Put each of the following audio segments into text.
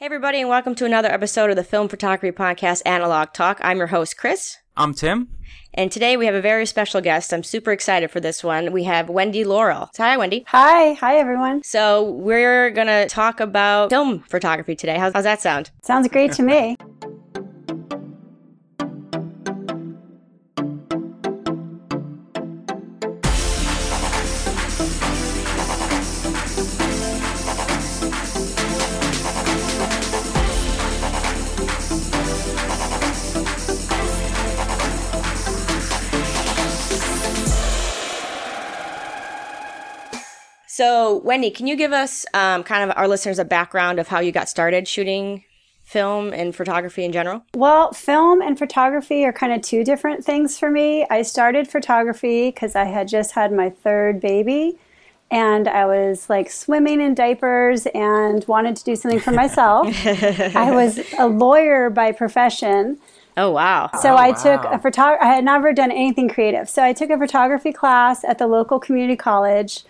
Hey, everybody, and welcome to another episode of the Film Photography Podcast Analog Talk. I'm your host, Chris. I'm Tim. And today we have a very special guest. I'm super excited for this one. We have Wendy Laurel. Hi, Wendy. Hi. Hi, everyone. So, we're going to talk about film photography today. How's, how's that sound? Sounds great to me. So, Wendy, can you give us um, kind of our listeners a background of how you got started shooting film and photography in general? Well, film and photography are kind of two different things for me. I started photography because I had just had my third baby and I was like swimming in diapers and wanted to do something for myself. I was a lawyer by profession. Oh wow! So Oh, I took a photog. I had never done anything creative. So I took a photography class at the local community college,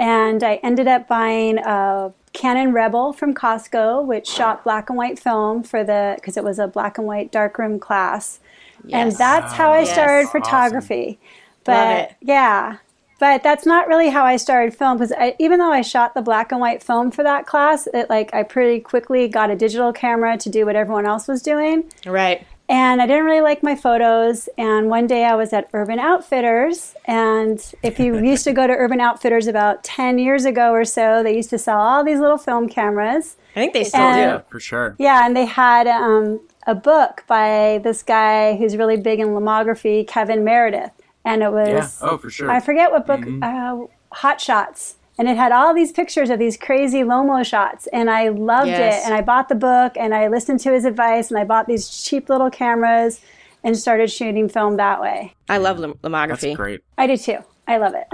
and I ended up buying a Canon Rebel from Costco, which shot black and white film for the because it was a black and white darkroom class, yes. and that's how I Yes. started Awesome. photography. But Love it. yeah. But that's not really how I started film because even though I shot the black and white film for that class, it like I pretty quickly got a digital camera to do what everyone else was doing Right. And I didn't really like my photos. And one day I was at Urban Outfitters, and if you used to go to Urban Outfitters about 10 years ago or so, they used to sell all these little film cameras. I think they still And- do. For sure. Yeah, and they had um, a book by this guy who's really big in lomography, Kevin Meredith. And it was, Yeah. Oh, for sure. I forget what book, uh, Hot Shots. And it had all these pictures of these crazy Lomo shots. And I loved Yes. it. And I bought the book and I listened to his advice and I bought these cheap little cameras and started shooting film that way. I love lim- That's lomography. great. I do too. I love it.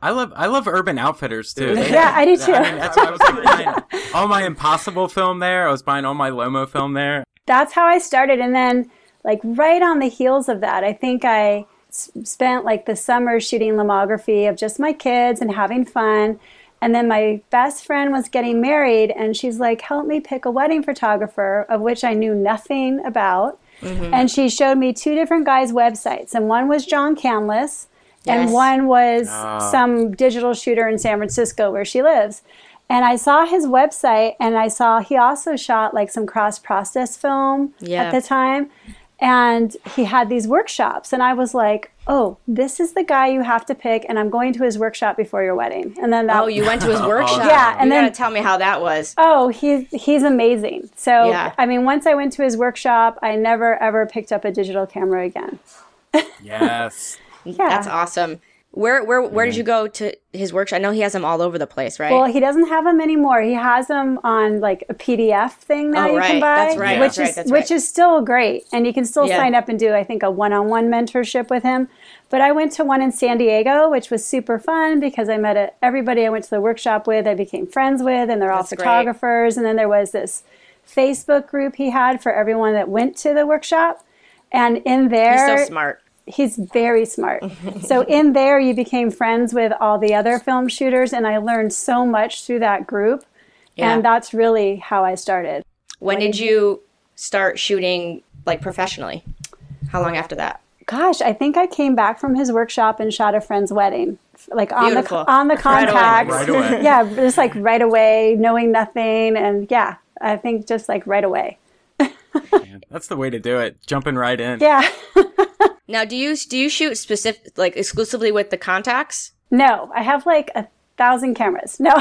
I love I love Urban Outfitters too. They- Yeah, I do too. I mean, that's why I was like buying all my Impossible film there. I was buying all my Lomo film there. that's how I started. And then, like, right on the heels of that, I think I s- spent like the summer shooting lomography of just my kids and having fun. And then my best friend was getting married, and she's like, Help me pick a wedding photographer, of which I knew nothing about. And she showed me two different guys' websites, and one was John Canlas, Yes. and one was Ah. some digital shooter in San Francisco where she lives. And I saw his website, and I saw he also shot like some cross process film Yeah. at the time. And he had these workshops, and I was like, "Oh, this is the guy you have to pick." And I'm going to his workshop before your wedding. And then that, Oh, you went to his workshop. Yeah, and you then- gotta tell me how that was. Oh, he's he's amazing. So Yeah. I mean, once I went to his workshop, I never ever picked up a digital camera again. Yes. Yeah. That's awesome. Where where where did you go to his workshop? I know he has them all over the place, right? Well, he doesn't have them anymore. He has them on like a PDF thing now Oh, you right. can buy, That's right. which That's right. is That's which is still great, and you can still Yeah. sign up and do I think a one-on-one mentorship with him. But I went to one in San Diego, which was super fun because I met a, everybody I went to the workshop with. I became friends with, and they're all That's great. photographers. And then there was this Facebook group he had for everyone that went to the workshop, and in there, He's there, so smart. He's very smart. so in there, you became friends with all the other film shooters, and I learned so much through that group. Yeah. And that's really how I started. When did you start shooting like professionally? How long after that? Gosh, I think I came back from his workshop and shot a friend's wedding, like on Beautiful. the on the Right away. Right away. yeah, just like right away, knowing nothing, and yeah, I think just like right away. That's the way to do it. Jumping right in. Yeah. Now, do you do you shoot specific like exclusively with the Contax? no, I have like a thousand cameras. No.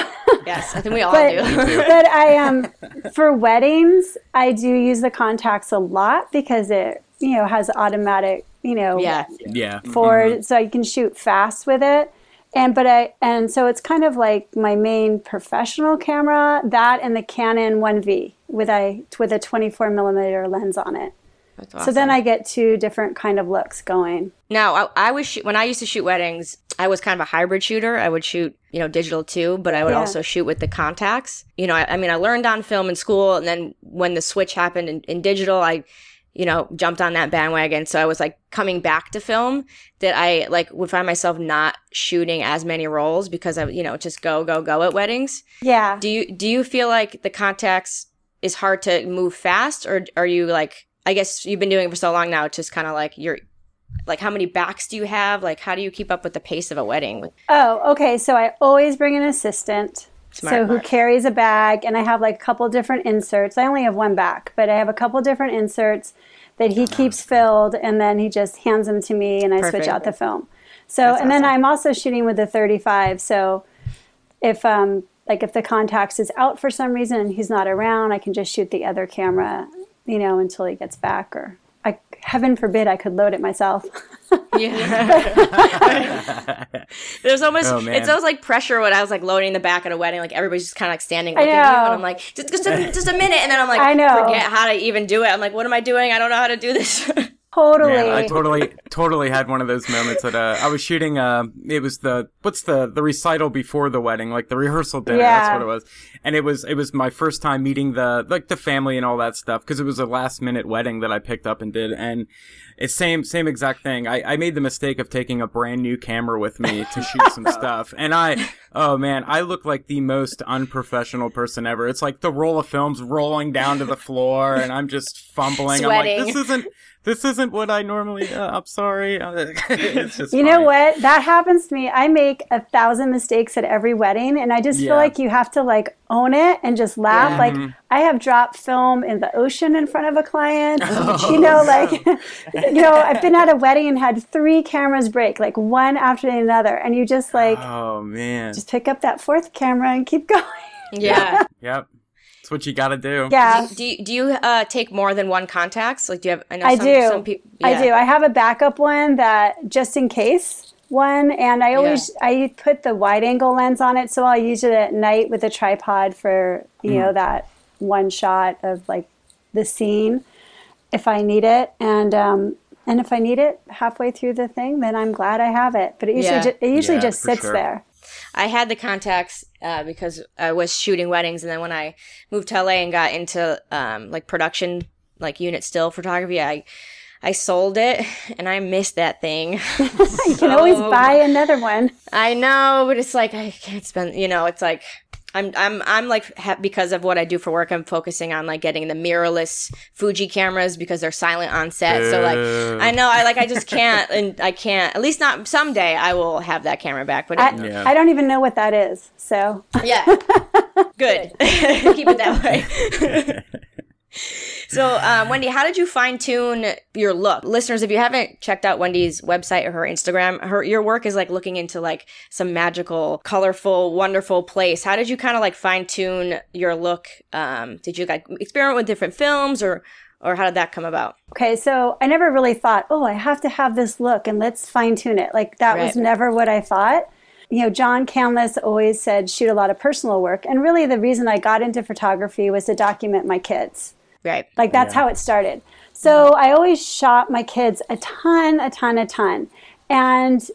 Yes, I think we all but, do. but I um for weddings I do use the Contax a lot because it you know has automatic you know Yeah, Yeah. for so you can shoot fast with it and but I and so it's kind of like my main professional camera that and the Canon 1V with a with a 24 millimeter lens on it. That's So then. I get two different kind of looks going. Now, I, I was shoot, when I used to shoot weddings, I was kind of a hybrid shooter. I would shoot, you know, digital too, but I would Yeah. also shoot with the Contax. You know, I, I mean, I learned on film in school, and then when the switch happened in, in digital, I, you know, jumped on that bandwagon. So I was like coming back to film that I like would find myself not shooting as many rolls because I, you know, just go go go at weddings. Yeah. Do you do you feel like the Contax is hard to move fast, or are you like? I guess you've been doing it for so long now. It's just kind of like you're, like how many backs do you have? Like how do you keep up with the pace of a wedding? Oh, okay. So I always bring an assistant. Smart. So who carries a bag, and I have like a couple different inserts. I only have one back, but I have a couple different inserts that he keeps filled, and then he just hands them to me, and I switch out the film. So, and then I'm also shooting with the 35. So if um like if the Contax is out for some reason and he's not around, I can just shoot the other camera, you know, until he gets back. Or I, heaven forbid, I could load it myself. Yeah. There's almost Oh, man. it's almost like pressure when I was like loading the back at a wedding, like everybody's just kind of like standing I looking at you, and I'm like, just just a, just a minute, and then I'm like, I know. forget how to even do it. I'm like, what am I doing? I don't know how to do this. Totally. Yeah, I totally, totally had one of those moments that uh, I was shooting. Uh, it was the what's the the recital before the wedding, like the rehearsal dinner. That's what it was. And it was it was my first time meeting the like the family and all that stuff because it was a last minute wedding that I picked up and did. And it's same same exact thing. I, I made the mistake of taking a brand new camera with me to shoot some stuff, and I oh man, I look like the most unprofessional person ever. It's like the roll of films rolling down to the floor, and I'm just fumbling. Sweating. I'm like, this isn't this isn't what I normally. Uh, I'm sorry. Uh, it's just You know what? That happens to me. I make a thousand mistakes at every wedding, and I just Yeah. feel like you have to like own it and just laugh. Like I have dropped film in the ocean in front of a client. you know, like you know, I've been at a wedding and had three cameras break, like one after another, and you just like Oh man. just pick up that fourth camera and keep going. yeah. Yep. That's what you got to do. Yeah. Do you, do you uh, take more than one Contax? Like, do you have? I know I some, do. Some people. I do. I have a backup one that just in case one, and I always I put the wide angle lens on it, so I'll use it at night with a tripod for you know that one shot of like the scene if I need it, and um, and if I need it halfway through the thing, then I'm glad I have it. But it usually Yeah. ju- it usually Yeah, just sits sure. there. I had the Contax uh, because I was shooting weddings, and then when I moved to LA and got into um, like production, like unit still photography, I I sold it, and I missed that thing. You can always buy another one. I know, but it's like I can't spend. You know, it's like I'm I'm I'm like ha- because of what I do for work, I'm focusing on like getting the mirrorless Fuji cameras because they're silent on set. So like I know I like I just can't, and I can't. At least not someday. I will have that camera back, but I, Yeah. I don't even know what that is. So yeah, good. Keep it that way. So, um, Wendy, how did you fine tune your look? Listeners, if you haven't checked out Wendy's website or her Instagram, her your work is like looking into like some magical, colorful, wonderful place. How did you kind of like fine tune your look? Um, did you like experiment with different films, or or how did that come about? Okay, so I never really thought, oh, I have to have this look and let's fine tune it. Like that was never what I thought. You know, John Canlas always said shoot a lot of personal work. And really the reason I got into photography was to document my kids. Right. Like that's how it started. So I always shot my kids a ton, a ton, a ton. And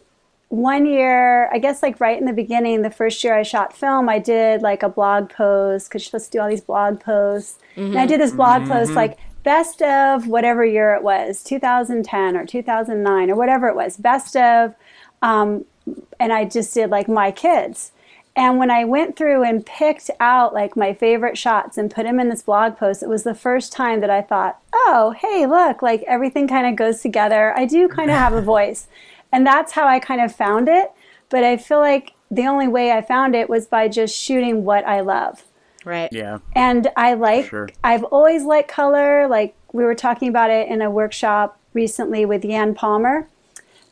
one year, I guess like right in the beginning, the first year I shot film, I did like a blog post because you're supposed to do all these blog posts. And I did this blog post like best of whatever year it was, 2010 or 2009 or whatever it was, best of. Um, and I just did like my kids. And when I went through and picked out like my favorite shots and put them in this blog post, it was the first time that I thought, oh, hey, look, like everything kind of goes together. I do kind of have a voice. And that's how I kind of found it. But I feel like the only way I found it was by just shooting what I love. Right. Yeah. And I like, Sure. I've always liked color. Like we were talking about it in a workshop recently with Yan Palmer,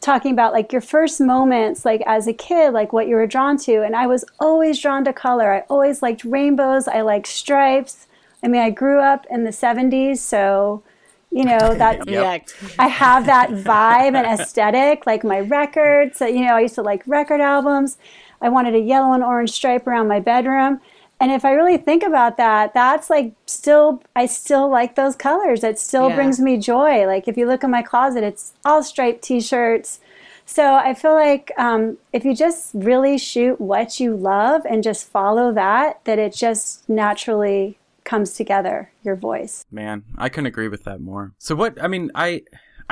talking about like your first moments, like as a kid, like what you were drawn to. And I was always drawn to color. I always liked rainbows. I liked stripes. I mean, I grew up in the 70s, so, you know, that Yeah. I have that vibe and aesthetic, like my records. So, you know, I used to like record albums. I wanted a yellow and orange stripe around my bedroom. And if I really think about that, that's like still, I still like those colors. It still Yeah. brings me joy. Like if you look in my closet, it's all striped t shirts. So I feel like um, if you just really shoot what you love and just follow that, that it just naturally comes together, your voice. Man, I couldn't agree with that more. So what? I mean, I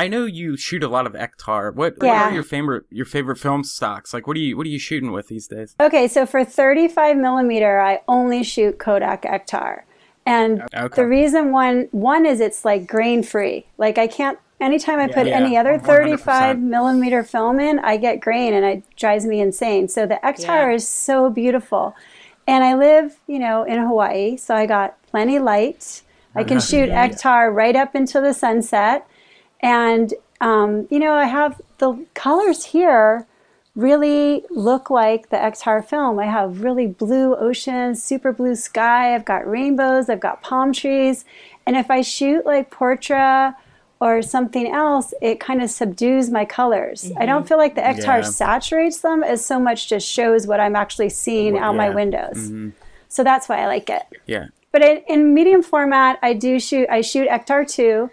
I know you shoot a lot of Ektar. What, what are your favorite your favorite film stocks? Like, what are you what are you shooting with these days? Okay, so for 35 millimeter, I only shoot Kodak Ektar. And Okay. the reason one one is it's like grain free. Like I can't anytime I put Yeah, any other 100%. 35 millimeter film in, I get grain and it drives me insane. So the Ektar Yeah. is so beautiful. And I live, you know, in Hawaii, so I got plenty light. I can shoot Ektar right up into the sunset. And um, you know, I have the colors here really look like the Ektar film. I have really blue ocean, super blue sky. I've got rainbows. I've got palm trees. And if I shoot like Portra or something else, it kind of subdues my colors. I don't feel like the Ektar Yeah. saturates them as so much just shows what I'm actually seeing out my yeah. windows. So that's why I like it. Yeah. But in, in medium format, I do shoot. I shoot Ektar too,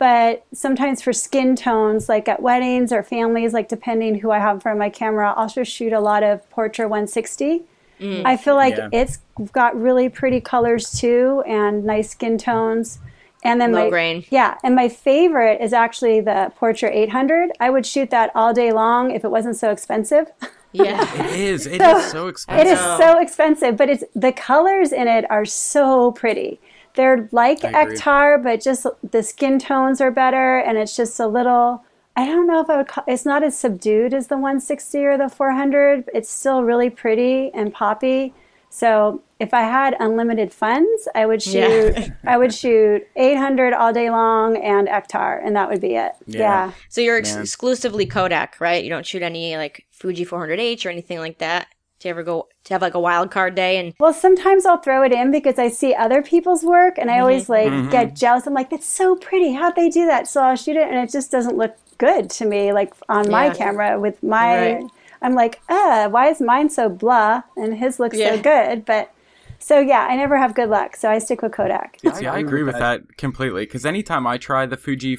but sometimes for skin tones, like at weddings or families, like depending who I have in front of my camera, I'll also shoot a lot of Portra 160. Mm. I feel like Yeah. it's got really pretty colors too, and nice skin tones. And then Low my grain. yeah, and my favorite is actually the Portra 800. I would shoot that all day long if it wasn't so expensive. Yeah. It is. It is so It expensive. It is so expensive, but it's the colors in it are so pretty. They're like I. Ektar, but just the skin tones are better, and it's just a little. I don't know if I would call it's not as subdued as the 160 or the 400. It's still really pretty and poppy. So if I had unlimited funds, I would shoot. Yeah. I would shoot 800 all day long and Ektar, and that would be it. Yeah. yeah. So you're ex- Man. exclusively Kodak, right? You don't shoot any like Fuji 400H or anything like that. Do you ever go to have like a wild card day and Well, sometimes I'll throw it in because I see other people's work and I always like get jealous. I'm like, that's so pretty. How'd they do that? So I'll shoot it and it just doesn't look good to me, like on my camera with my. Right. I'm like, uh, why is mine so blah and his looks Yeah. so good? But so yeah, I never have good luck. So I stick with Kodak. See, I agree with that completely. Because anytime I try the Fuji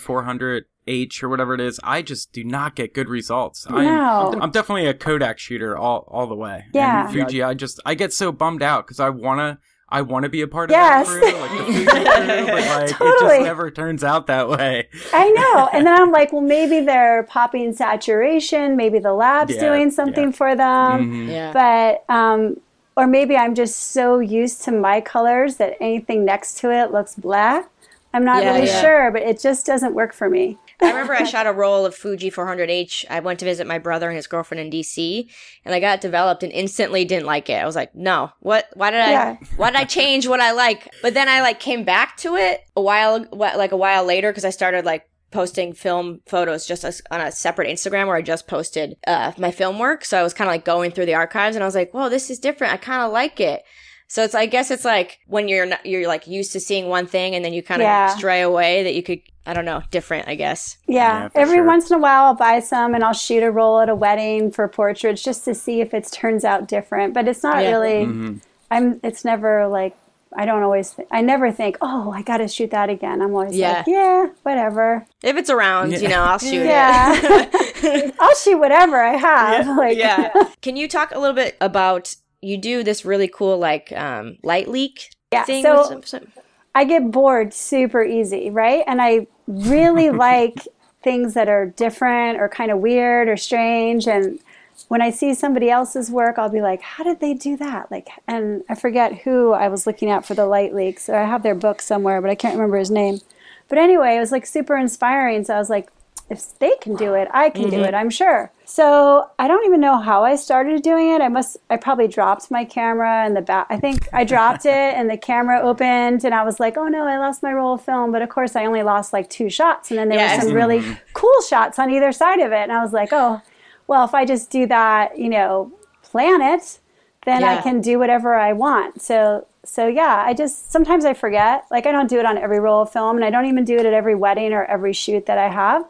400H or whatever it is, I just do not get good results. I'm, I'm definitely a Kodak shooter all all the way. Yeah. And Fuji, I just I get so bummed out because I wanna. I want to be a part of Yes. that crew, like the Fuji crew, but like it just never turns out that way. I know. And then I'm like, well, maybe they're popping saturation. Maybe the lab's Yeah, doing something yeah. for them. Mhm. yeah? but um, or maybe I'm just so used to my colors that anything next to it looks black. I'm not Yeah, really yeah. sure, but it just doesn't work for me. I remember I shot a roll of Fuji 400H. I went to visit my brother and his girlfriend in DC, and I got it developed and instantly didn't like it. I was like, "No, what? Why did I? Yeah. Why did I change what I like?" But then I like came back to it a while, like a while later, because I started like posting film photos just as, on a separate Instagram where I just posted uh, my film work. So I was kind of like going through the archives, and I was like, "Whoa, this is different. I kind of like it." So it's I guess it's like when you're not, you're like used to seeing one thing and then you kind of Yeah. stray away that you could I don't know different I guess. Yeah, Yeah, every sure. once in a while I'll buy some and I'll shoot a roll at a wedding for portraits just to see if it turns out different. But it's not Yeah. really. Mm-hmm. I'm. It's never like. I don't always. Th- I never think. Oh, I got to shoot that again. I'm always Yeah. like, yeah, whatever. If it's around, you know, I'll shoot it. Yeah, I'll shoot whatever I have. like, yeah. Can you talk a little bit about you do this really cool like um, light leak Yeah, thing? so- some, some- I get bored super easy, right? And I really like things that are different or kind of weird or strange. And when I see somebody else's work, I'll be like, how did they do that? Like, and I forget who I was looking at for the light leaks. Or I have their book somewhere, but I can't remember his name. But anyway, it was like super inspiring. So I was like, if they can do it, I can do mm-hmm. it, I'm sure. So I don't even know how I started doing it. I must, I probably dropped my camera and the back. I think I dropped it and the camera opened and I was like, oh no, I lost my roll of film. But of course, I only lost like two shots. And then there Yeah. were some really mm-hmm. cool shots on either side of it. And I was like, oh, well, if I just do that, you know, plan it, then I can do whatever I want. So, so yeah, I just sometimes I forget. Like I don't do it on every roll of film, and I don't even do it at every wedding or every shoot that I have,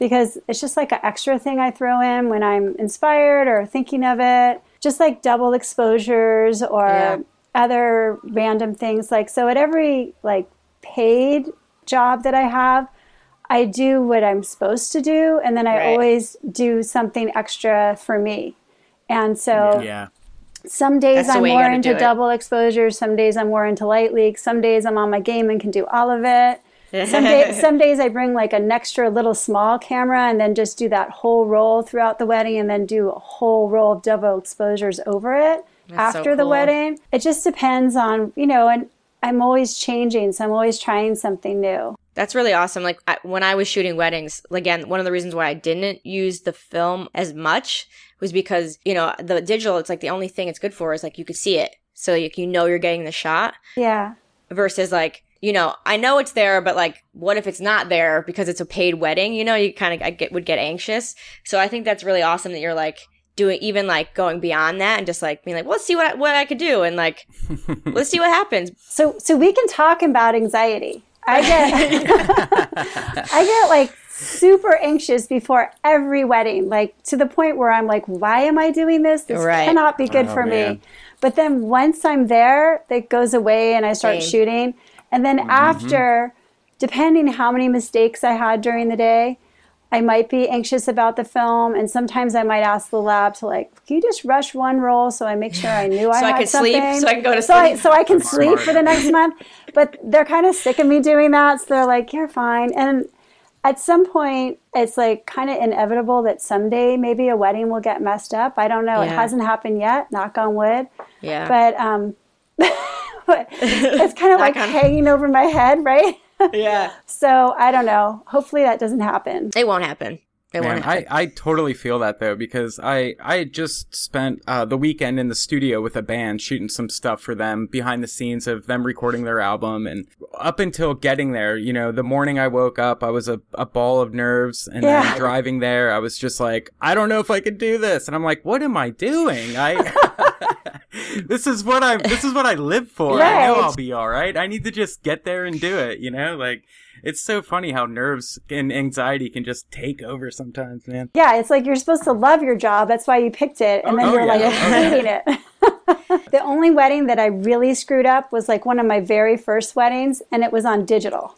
because it's just like an extra thing I throw in when I'm inspired or thinking of it. Just like double exposures or Yeah. other random things like so at every like paid job that I have, I do what I'm supposed to do and then I Right. always do something extra for me. And so Yeah. some days I'm way more into do double exposure, some days I'm more into light leaks, some days I'm on my game and can do all of it. Some, day, some days I bring like an extra little small camera and then just do that whole roll throughout the wedding and then do a whole roll of double exposures over it That's so after the cool. wedding. It just depends on, you know, and I'm always changing, so I'm always trying something new. That's really awesome. Like I, when I was shooting weddings, again, one of the reasons why I didn't use the film as much was because you know the digital. It's like the only thing it's good for is like you could see it, so you, you know you're getting the shot. Yeah. Versus like you know I know it's there, but like what if it's not there because it's a paid wedding? You know, you kind of I get would get anxious. So I think that's really awesome that you're like doing even like going beyond that and just like being like, well, let's see what I, what I could do and like let's see what happens. So so we can talk about anxiety. I get I get like super anxious before every wedding, like to the point where I'm like, why am I doing this? This Right. cannot be good Oh, for man. me. But then once I'm there, that goes away and I start Same. shooting. And then after, depending how many mistakes I had during the day, I might be anxious about the film, and sometimes I might ask the lab to like, can you just rush one roll so I make sure I knew I So I had could sleep, so I can go to so I, sleep. so I can That's sleep smart. for the next month. But they're kind of sick of me doing that, so they're like, you're fine. And at some point, it's like kind of inevitable that someday maybe a wedding will get messed up. I don't know. It hasn't happened yet. Knock on wood. Yeah. But um, but it's kind of like on- hanging over my head, right? yeah. so I don't know. Hopefully that doesn't happen. It won't happen. It Man. I, I totally feel that though because I I just spent uh, the weekend in the studio with a band shooting some stuff for them behind the scenes of them recording their album and up until getting there, you know, the morning I woke up, I was a, a ball of nerves and Yeah. then driving there, I was just like, I don't know if I could do this, and I'm like, what am I doing? I this is what I this is what I live for. I know I'll be all right. I need to just get there and do it. You know, like. It's so funny how nerves and anxiety can just take over sometimes, man. Yeah, it's like you're supposed to love your job. That's why you picked it. And then Oh, you're yeah. like Oh, hating it. the only wedding that I really screwed up was like one of my very first weddings, and it was on digital.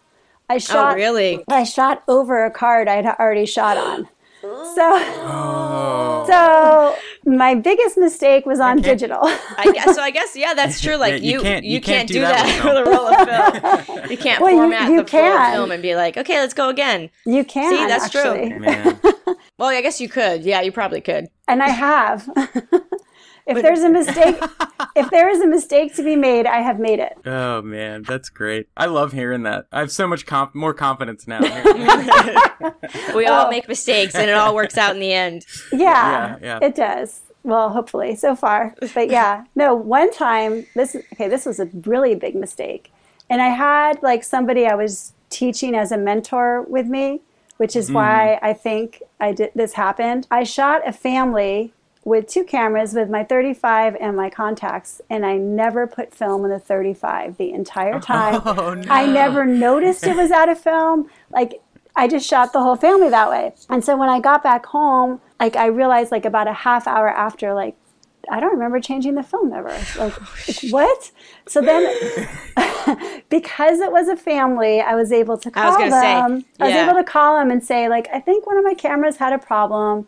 I oh, shot oh, really? I shot over a card I'd already shot on. So, Oh. so my biggest mistake was on digital. I guess so. I guess yeah, that's true. Like Yeah, you you, can't- you, you can't, can't do, do that, that with with a roll of film. You can't Well, format you the full can. film and be like, okay, let's go again. You can. See, that's true. actually. Man. Well, I guess you could. Yeah, you probably could. and I have. if there's a mistake, if there is a mistake to be made, I have made it. Oh man, that's great. I love hearing that. I have so much conf- more confidence now. We Oh. all make mistakes, and it all works out in the end. Yeah, Yeah, yeah. it does. Well, hopefully so far. But yeah, no, one time this okay, this was a really big mistake. And I had like somebody I was teaching as a mentor with me, which is mm. why I think I did this happened. I shot a family with two cameras with my 35 and my Contax and I never put film in the 35 the entire oh, time. Oh, no. I never noticed it was out of film. Like I just shot the whole family that way. And so when I got back home, like I realized like about a half hour after, like I don't remember changing the film ever. Like oh, what? So then, because it was a family, I was able to call was gonna say, them. I was able to call them and say like, I think one of my cameras had a problem.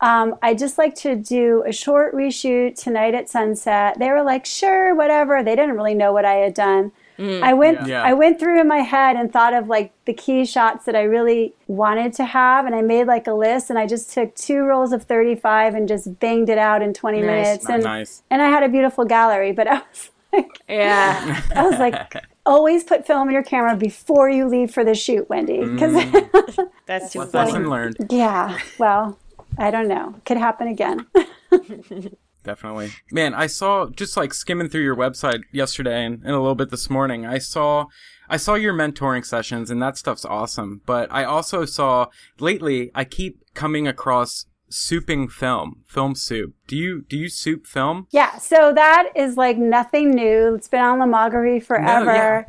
Um, I just like to do a short reshoot tonight at sunset. They were like, sure, whatever. They didn't really know what I had done. I went Yeah. I went through in my head and thought of like the key shots that I really wanted to have and I made like a list and I just took two rolls of 35 and just banged it out in 20 Nice. minutes and Nice. and I had a beautiful gallery but I was like Yeah. I was like always put film in your camera before you leave for the shoot Wendy because That's too funny. Lesson learned. yeah well I don't know could happen again Definitely. Man, I saw just like skimming through your website yesterday and, and a little bit this morning. I saw I saw your mentoring sessions and that stuff's awesome. But I also saw lately I keep coming across souping film, film soup. Do you do you soup film? yeah so that is like nothing new it's been on Lomography forever No, yeah.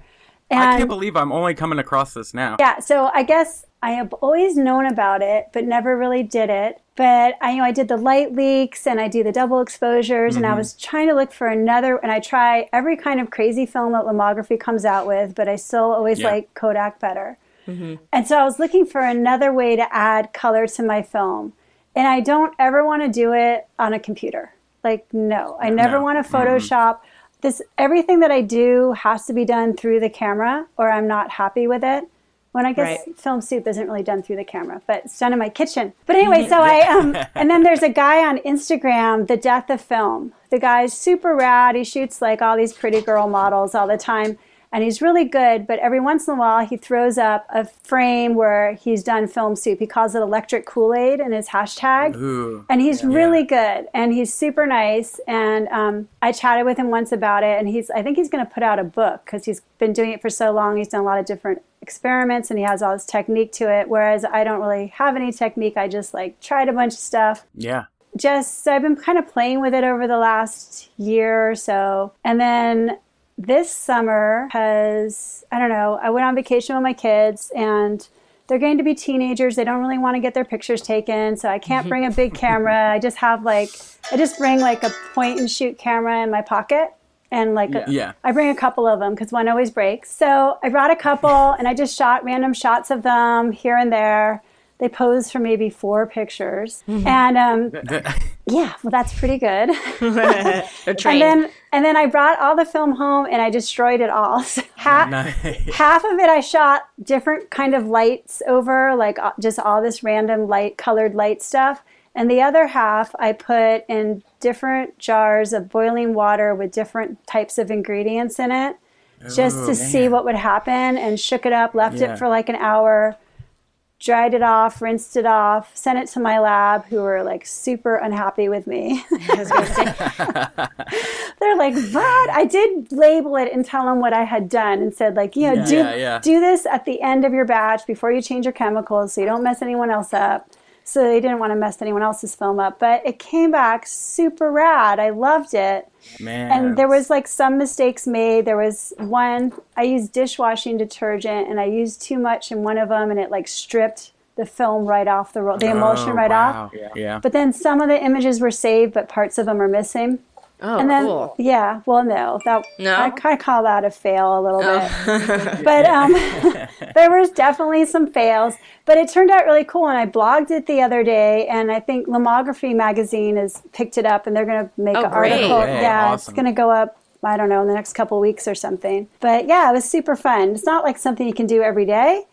and I can't believe I'm only coming across this now. Yeah, so I guess I have always known about it, but never really did it but I you know I did the light leaks and I do the double exposures and I mm-hmm. was trying to look for another and I try every kind of crazy film that Lomography comes out with, but I still always Yeah. like Kodak better. Mm-hmm. And so I was looking for another way to add color to my film. And I don't ever want to do it on a computer. Like no, I never No. want to Photoshop. This everything that I do has to be done through the camera or I'm not happy with it. When I guess Right. film soup isn't really done through the camera, but it's done in my kitchen. But anyway, so I um and then there's a guy on Instagram, The Death of Film. The guy's super rad. He shoots like all these pretty girl models all the time. And he's really good, but every once in a while he throws up a frame where he's done film soup. He calls it electric Kool-Aid in his hashtag. Ooh. And he's really good and he's super nice. And um, I chatted with him once about it. And he's, I think he's going to put out a book because he's been doing it for so long. He's done a lot of different experiments and he has all this technique to it. Whereas I don't really have any technique. I just like tried a bunch of stuff. Yeah. Just, so I've been kind of playing with it over the last year or so. And then this summer has, I don't know, I went on vacation with my kids and they're going to be teenagers. They don't really want to get their pictures taken. So I can't bring a big camera. I just have like, I just bring like a point and shoot camera in my pocket. And like, a- Yeah. I bring a couple of them because one always breaks. So I brought a couple and I just shot random shots of them here and there. They posed for maybe four pictures. And um, yeah, well, that's pretty good. And then and then I brought all the film home and I destroyed it all. So half, Nice. half of it I shot different kind of lights over, like uh, just all this random light colored light stuff. And the other half I put in different jars of boiling water with different types of ingredients in it, just Oh, to see what would happen. And shook it up, left Yeah. it for like an hour, dried it off, rinsed it off, sent it to my lab, who were like super unhappy with me. I was gonna say, They're like, "What?" I did label it and tell them what I had done, and said like, you know, Yeah, do yeah, yeah. do this at the end of your batch before you change your chemicals, so you don't mess anyone else up. So they didn't want to mess anyone else's film up, but it came back super rad. I loved it. Man. And there was like some mistakes made. There was one I used dishwashing detergent and I used too much in one of them, and it like stripped the film right off the roll, the emulsion Oh, right wow. off. Yeah. But then some of the images were saved, but parts of them are missing. Oh, And then, cool. yeah, well, no, that No? I kind of call that a fail a little Oh. bit. but um, there was definitely some fails, but it turned out really cool. And I blogged it the other day, and I think Lomography magazine has picked it up, and they're going to make Oh, an great. article. Hey, yeah, it's going to go up. I don't know in the next couple weeks or something. But yeah, it was super fun. It's not like something you can do every day,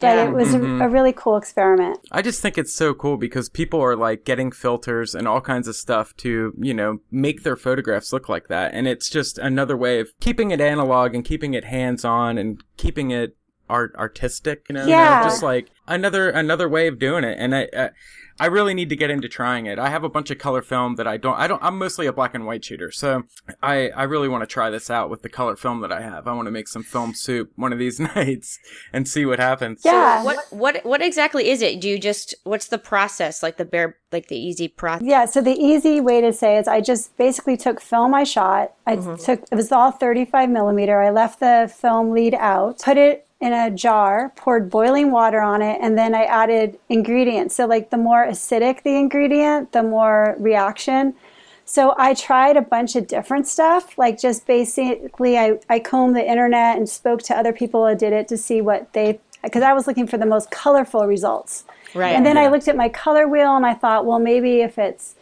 but Yeah. it was Mm-hmm. a, a really cool experiment. I just think it's so cool because people are like getting filters and all kinds of stuff to, you know, make their photographs look like that. And it's just another way of keeping it analog and keeping it hands on and keeping it art artistic, you know, Yeah. just like another another way of doing it. And I uh, I really need to get into trying it. I have a bunch of color film that I don't I don't I'm mostly a black and white shooter. So I I really want to try this out with the color film that I have. I want to make some film soup one of these nights and see what happens. Yeah. What what what exactly is it? Do you just what's the process? Like the bare like the easy process? Yeah, so the easy way to say is I just basically took film I shot. I took it was all 35 millimeter. I left the film lead out, put it in a jar, poured boiling water on it, and then I added ingredients. So like the more acidic the ingredient, the more reaction. So I tried a bunch of different stuff, like just basically I, I combed the internet and spoke to other people who did it to see what they because I was looking for the most colorful results. Right. And then I looked at my color wheel and I thought, well, maybe if it's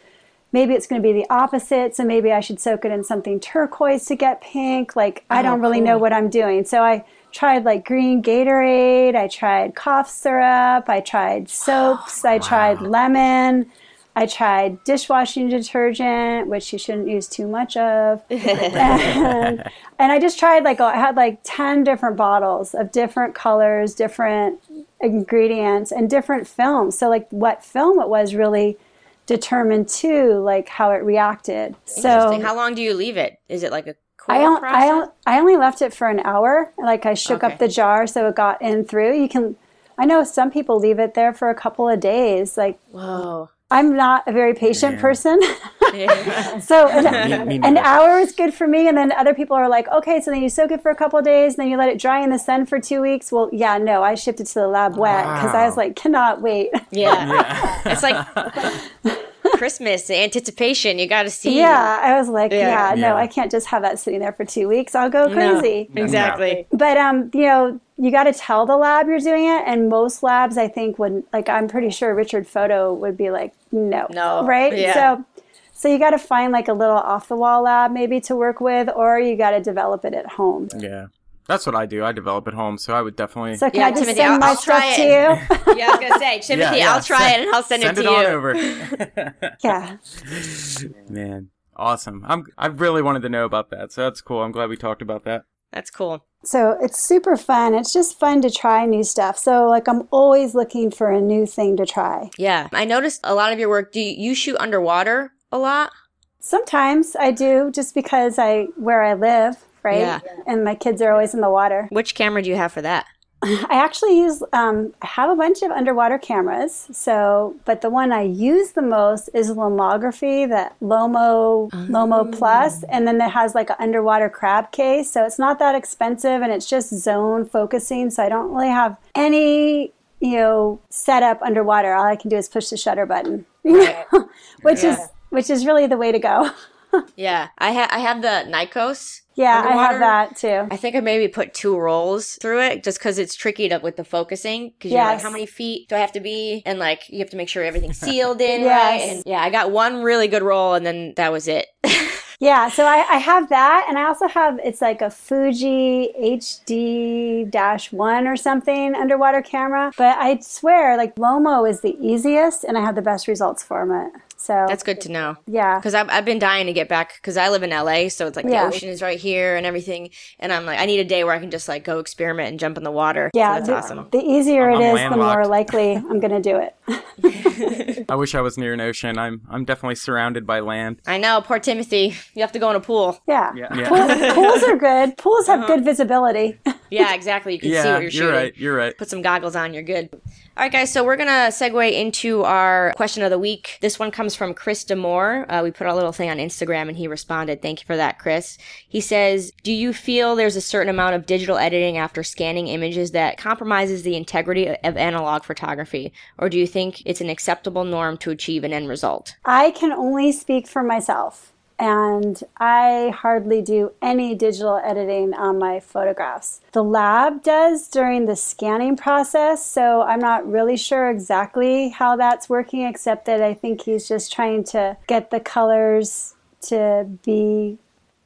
maybe it's going to be the opposite, so maybe I should soak it in something turquoise to get pink. Like I oh, don't really know what I'm doing. So I tried like green Gatorade, I tried cough syrup, I tried soaps, I tried lemon. I tried dishwashing detergent, which you shouldn't use too much of. and, and I just tried like I had like 10 different bottles of different colors, different ingredients, and different films. So like what film it was really determined too, like how it reacted. Interesting. So How long do you leave it? Is it like a cool I, on, process? I, on, I only left it for an hour. Like I shook Okay. up the jar so it got in through. You can, I know some people leave it there for a couple of days. Like Whoa. I'm not a very patient person. So an, Me- me an hour is good for me, and then other people are like, okay, so then you soak it for a couple of days, then you let it dry in the sun for two weeks. Well, yeah, no, I shipped it to the lab wet because I was like, cannot wait. Yeah. It's like Christmas, anticipation. You got to see. yeah, I was like, Yeah. yeah, no, I can't just have that sitting there for two weeks. I'll go No, crazy. exactly. But um, you know, you got to tell the lab you're doing it, and most labs, I think, would like. I'm pretty sure Richard Photo would be like, no, No, right? yeah. So, so you got to find like a little off the wall lab maybe to work with, or you got to develop it at home. Yeah. That's what I do. I develop at home, so I would definitely So can Yeah, I just Timothy, send I'll- my I'll stuff try to you? Yeah, I was gonna say, Timothy, yeah, I'll try send- it and I'll send, send it it to on you. over. yeah. Man, awesome. I'm I really wanted to know about that, so that's cool. I'm glad we talked about that. That's cool. So it's super fun. It's just fun to try new stuff. So like I'm always looking for a new thing to try. Yeah, I noticed a lot of your work. Do you, you shoot underwater a lot? Sometimes I do just because I where I live, right? Yeah. And my kids are always in the water. Which camera do you have for that? I actually use um, I have a bunch of underwater cameras. So, but the one I use the most is Lomography, that Lomo Lomo Plus, and then it has like an underwater crab case. So it's not that expensive, and it's just zone focusing. So I don't really have any you know setup underwater. All I can do is push the shutter button, which is which is really the way to go. Yeah, I ha- I have the Nikonos. Yeah, I have that too. I think I maybe put two rolls through it just because it's tricky to with the focusing. Because you're like, how many feet do I have to be? And like, you have to make sure everything's sealed in Yes. right. And yeah, I got one really good roll, and then that was it. Yeah, so I, I have that, and I also have it's like a Fuji HD dash one or something underwater camera. But I swear, like Lomo is the easiest, and I have the best results from it. So That's good to know. yeah, Because I've, I've been dying to get back because I live in LA, so it's like Yeah. the ocean is right here and everything. And I'm like, I need a day where I can just like go experiment and jump in the water. yeah. so that's the, awesome. the easier I'm it is, the more likely I'm going to do it. I wish I was near an ocean. I'm I'm definitely surrounded by land. I know, poor Timothy. You have to go in a pool. Yeah, Yeah. Pool, pools are good. Pools have uh-huh. good visibility. Yeah, exactly. You can see what you're you're shooting. right. You're right. Put some goggles on, you're good. All right, guys, so we're going to segue into our question of the week. This one comes from Chris Demore. Uh, we put a little thing on Instagram and he responded. Thank you for that, Chris. He says, Do you feel there's a certain amount of digital editing after scanning images that compromises the integrity of analog photography? Or do you think it's an acceptable norm to achieve an end result? I can only speak for myself, and I hardly do any digital editing on my photographs. The lab does during the scanning process, so I'm not really sure exactly how that's working, except that I think he's just trying to get the colors to be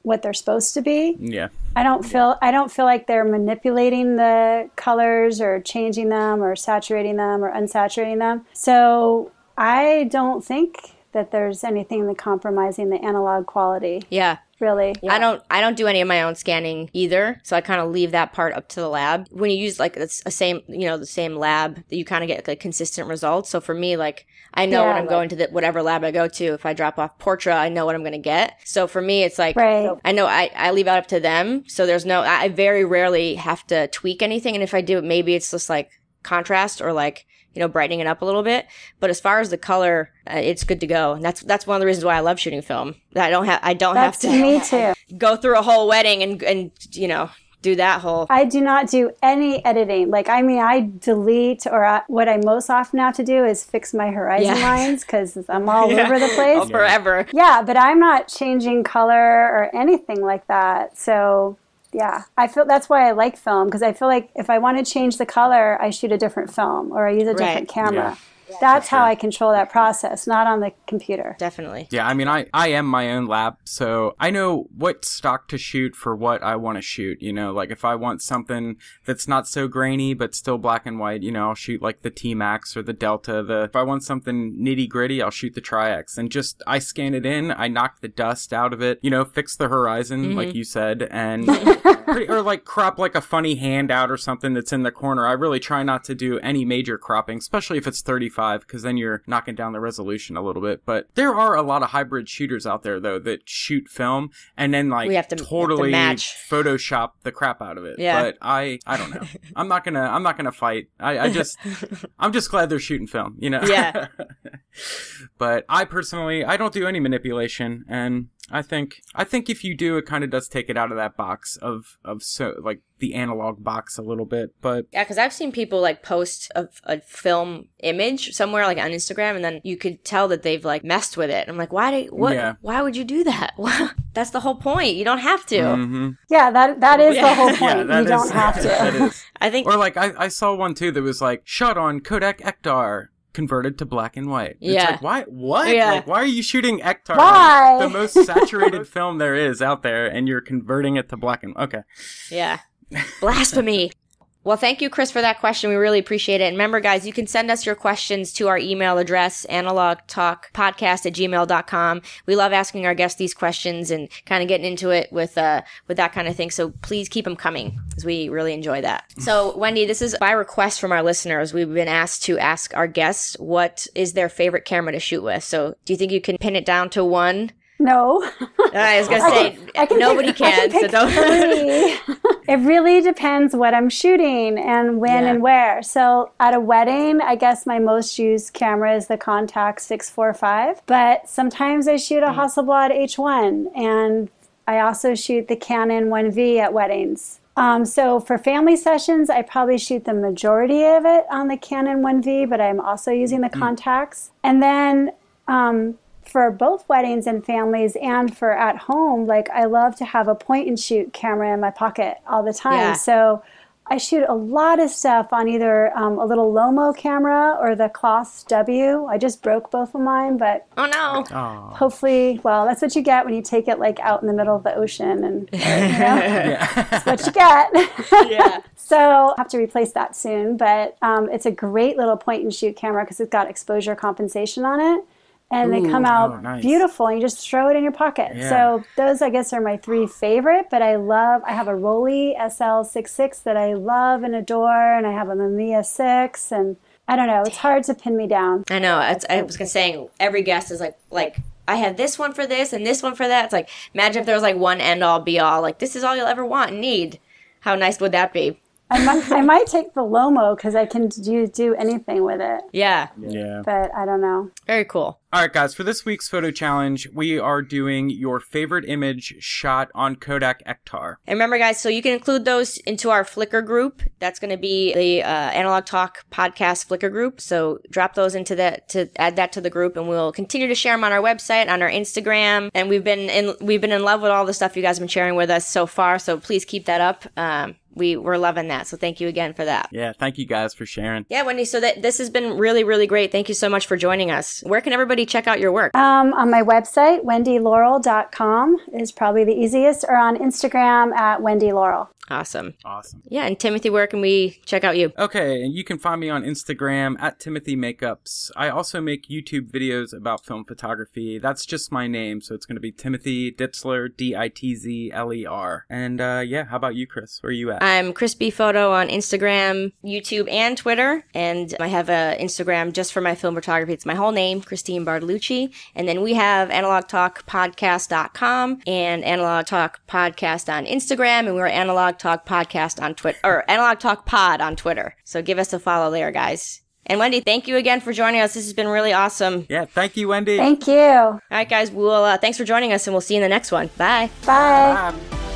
what they're supposed to be. Yeah. I don't feel I don't feel like they're manipulating the colors or changing them or saturating them or unsaturating them. So I don't think that there's anything that compromising the analog quality, Yeah. really. I don't I don't do any of my own scanning either, so I kind of leave that part up to the lab. When you use like it's a same, you know, the same lab, that you kind of get like consistent results. So for me, like I know when I'm going to the whatever lab I go to. If I drop off Portra, I know what I'm going to get. So for me, it's like Right. I know I I leave it up to them. So there's no I I very rarely have to tweak anything, and if I do, maybe it's just like contrast or like you know brightening it up a little bit. But as far as the color, uh, it's good to go. And that's that's one of the reasons why I love shooting film. I don't have I don't That's have to me too. go through a whole wedding and and you know do that whole I do not do any editing. Like, I mean, I delete, or I, what I most often have to do is fix my horizon Yeah. lines because I'm all over the place. forever. Yeah, but I'm not changing color or anything like that. So, yeah, I feel that's why I like film because I feel like if I want to change the color, I shoot a different film or I use a different Right. camera. That's how I control that process, not on the computer. Definitely. Yeah, I mean, I, I am my own lab, so I know what stock to shoot for what I want to shoot. You know, like if I want something that's not so grainy but still black and white, you know, I'll shoot like the T Max or the Delta. The if I want something nitty gritty, I'll shoot the Tri-X. And just I scan it in, I knock the dust out of it, you know, fix the horizon mm-hmm. like you said, and pretty, or like crop like a funny hand out or something that's in the corner. I really try not to do any major cropping, especially if it's 35 because then you're knocking down the resolution a little bit. But there are a lot of hybrid shooters out there though that shoot film and then like We have to- have to totally match. Photoshop the crap out of it. Yeah. But I I don't know. I'm not gonna I'm not gonna fight. I, I just I'm just glad they're shooting film. You know. Yeah. but I personally I don't do any manipulation and. I think I think if you do, it kind of does take it out of that box of of so like the analog box a little bit. But Yeah, because I've seen people like post a, a film image somewhere like on Instagram, and then you could tell that they've like messed with it. I'm like, why do what? Yeah. Why would you do that? That's the whole point. You don't have to. mhm. Yeah, that that is Yeah. the whole point. yeah, that you don't have to. I think. Or like I, I saw one too that was like shot on Kodak Ektar converted to black and white. It's Yeah. like why what? Yeah. Like why are you shooting Ektar? Why? The most saturated film there is out there and you're converting it to black and okay. Yeah. Blasphemy. Well, thank you, Chris, for that question. We really appreciate it. And remember, guys, you can send us your questions to our email address, analogtalkpodcast at gmail.com. We love asking our guests these questions and kind of getting into it with, uh, with that kind of thing. So please keep them coming because we really enjoy that. So, Wendy, this is by request from our listeners. We've been asked to ask our guests what is their favorite camera to shoot with. So, do you think you can pin it down to one? No. I was going to say, can- can nobody pick- can. can so don't. it really depends what I'm shooting and when Yeah. and where. So at a wedding, I guess my most used camera is the Contax 645. But sometimes I shoot a Hasselblad H1, and I also shoot the Canon 1V at weddings. Um, so for family sessions, I probably shoot the majority of it on the Canon 1V, but I'm also using the Contax. And then um, for both weddings and families and for at home, like I love to have a point and shoot camera in my pocket all the time. Yeah. So I shoot a lot of stuff on either um, a little Lomo camera or the Klasse W. I just broke both of mine, but Oh, no. Oh. hopefully, well, that's what you get when you take it like out in the middle of the ocean and you know, that's what you get. Yeah. So I'll have to replace that soon, but um, it's a great little point and shoot camera because it's got exposure compensation on it. And they come out oh, nice. beautiful. And you just throw it in your pocket. Yeah. So those, I guess, are my three favorite. But I love. I have a Rollei SL66 that I love and adore, and I have a Mamiya 6, and I don't know. It's hard to pin me down. I know. It's, I was gonna say every guest is like like I have this one for this and this one for that. It's like imagine if there was like one end all be all. Like this is all you'll ever want and need. How nice would that be? I might, I might take the Lomo because I can do do anything with it. Yeah. Yeah. But I don't know. Very cool. All right, guys, for this week's photo challenge, we are doing your favorite image shot on Kodak Ektar. And remember, guys, so you can include those into our Flickr group. That's going to be the uh, Analog Talk podcast Flickr group. So drop those into that to add that to the group, and we'll continue to share them on our website, on our Instagram. And we've been in we've been in love with all the stuff you guys have been sharing with us so far. So please keep that up. Um, we we're loving that. So thank you again for that. Yeah, thank you guys for sharing. Yeah, Wendy. So that this has been really, really great. Thank you so much for joining us. Where can everybody check out your work? Um, on my website, wendylaurel.com is probably the easiest, or on Instagram at Wendy Laurel. Awesome. Awesome. Yeah, and Timothy, where can we check out you? Okay, and you can find me on Instagram at Timothy Makeups. I also make YouTube videos about film photography. That's just my name, so it's going to be Timothy Ditzler, D I T Z L E R. And uh, yeah, how about you, Chris? Where are you at? I'm Crispy Photo on Instagram, YouTube, and Twitter. And I have a Instagram just for my film photography. It's my whole name, Christine Bartolucci. And then we have analogtalkpodcast.com and Analog Talk Podcast on Instagram. And we're Analog Talk Podcast on Twitter, or Analog Talk Pod on Twitter. So give us a follow there, guys. And Wendy, thank you again for joining us. This has been really awesome. yeah, thank you, Wendy. Thank you. All right, guys. We'll uh, thanks for joining us, and we'll see you in the next one. Bye. Bye. Bye.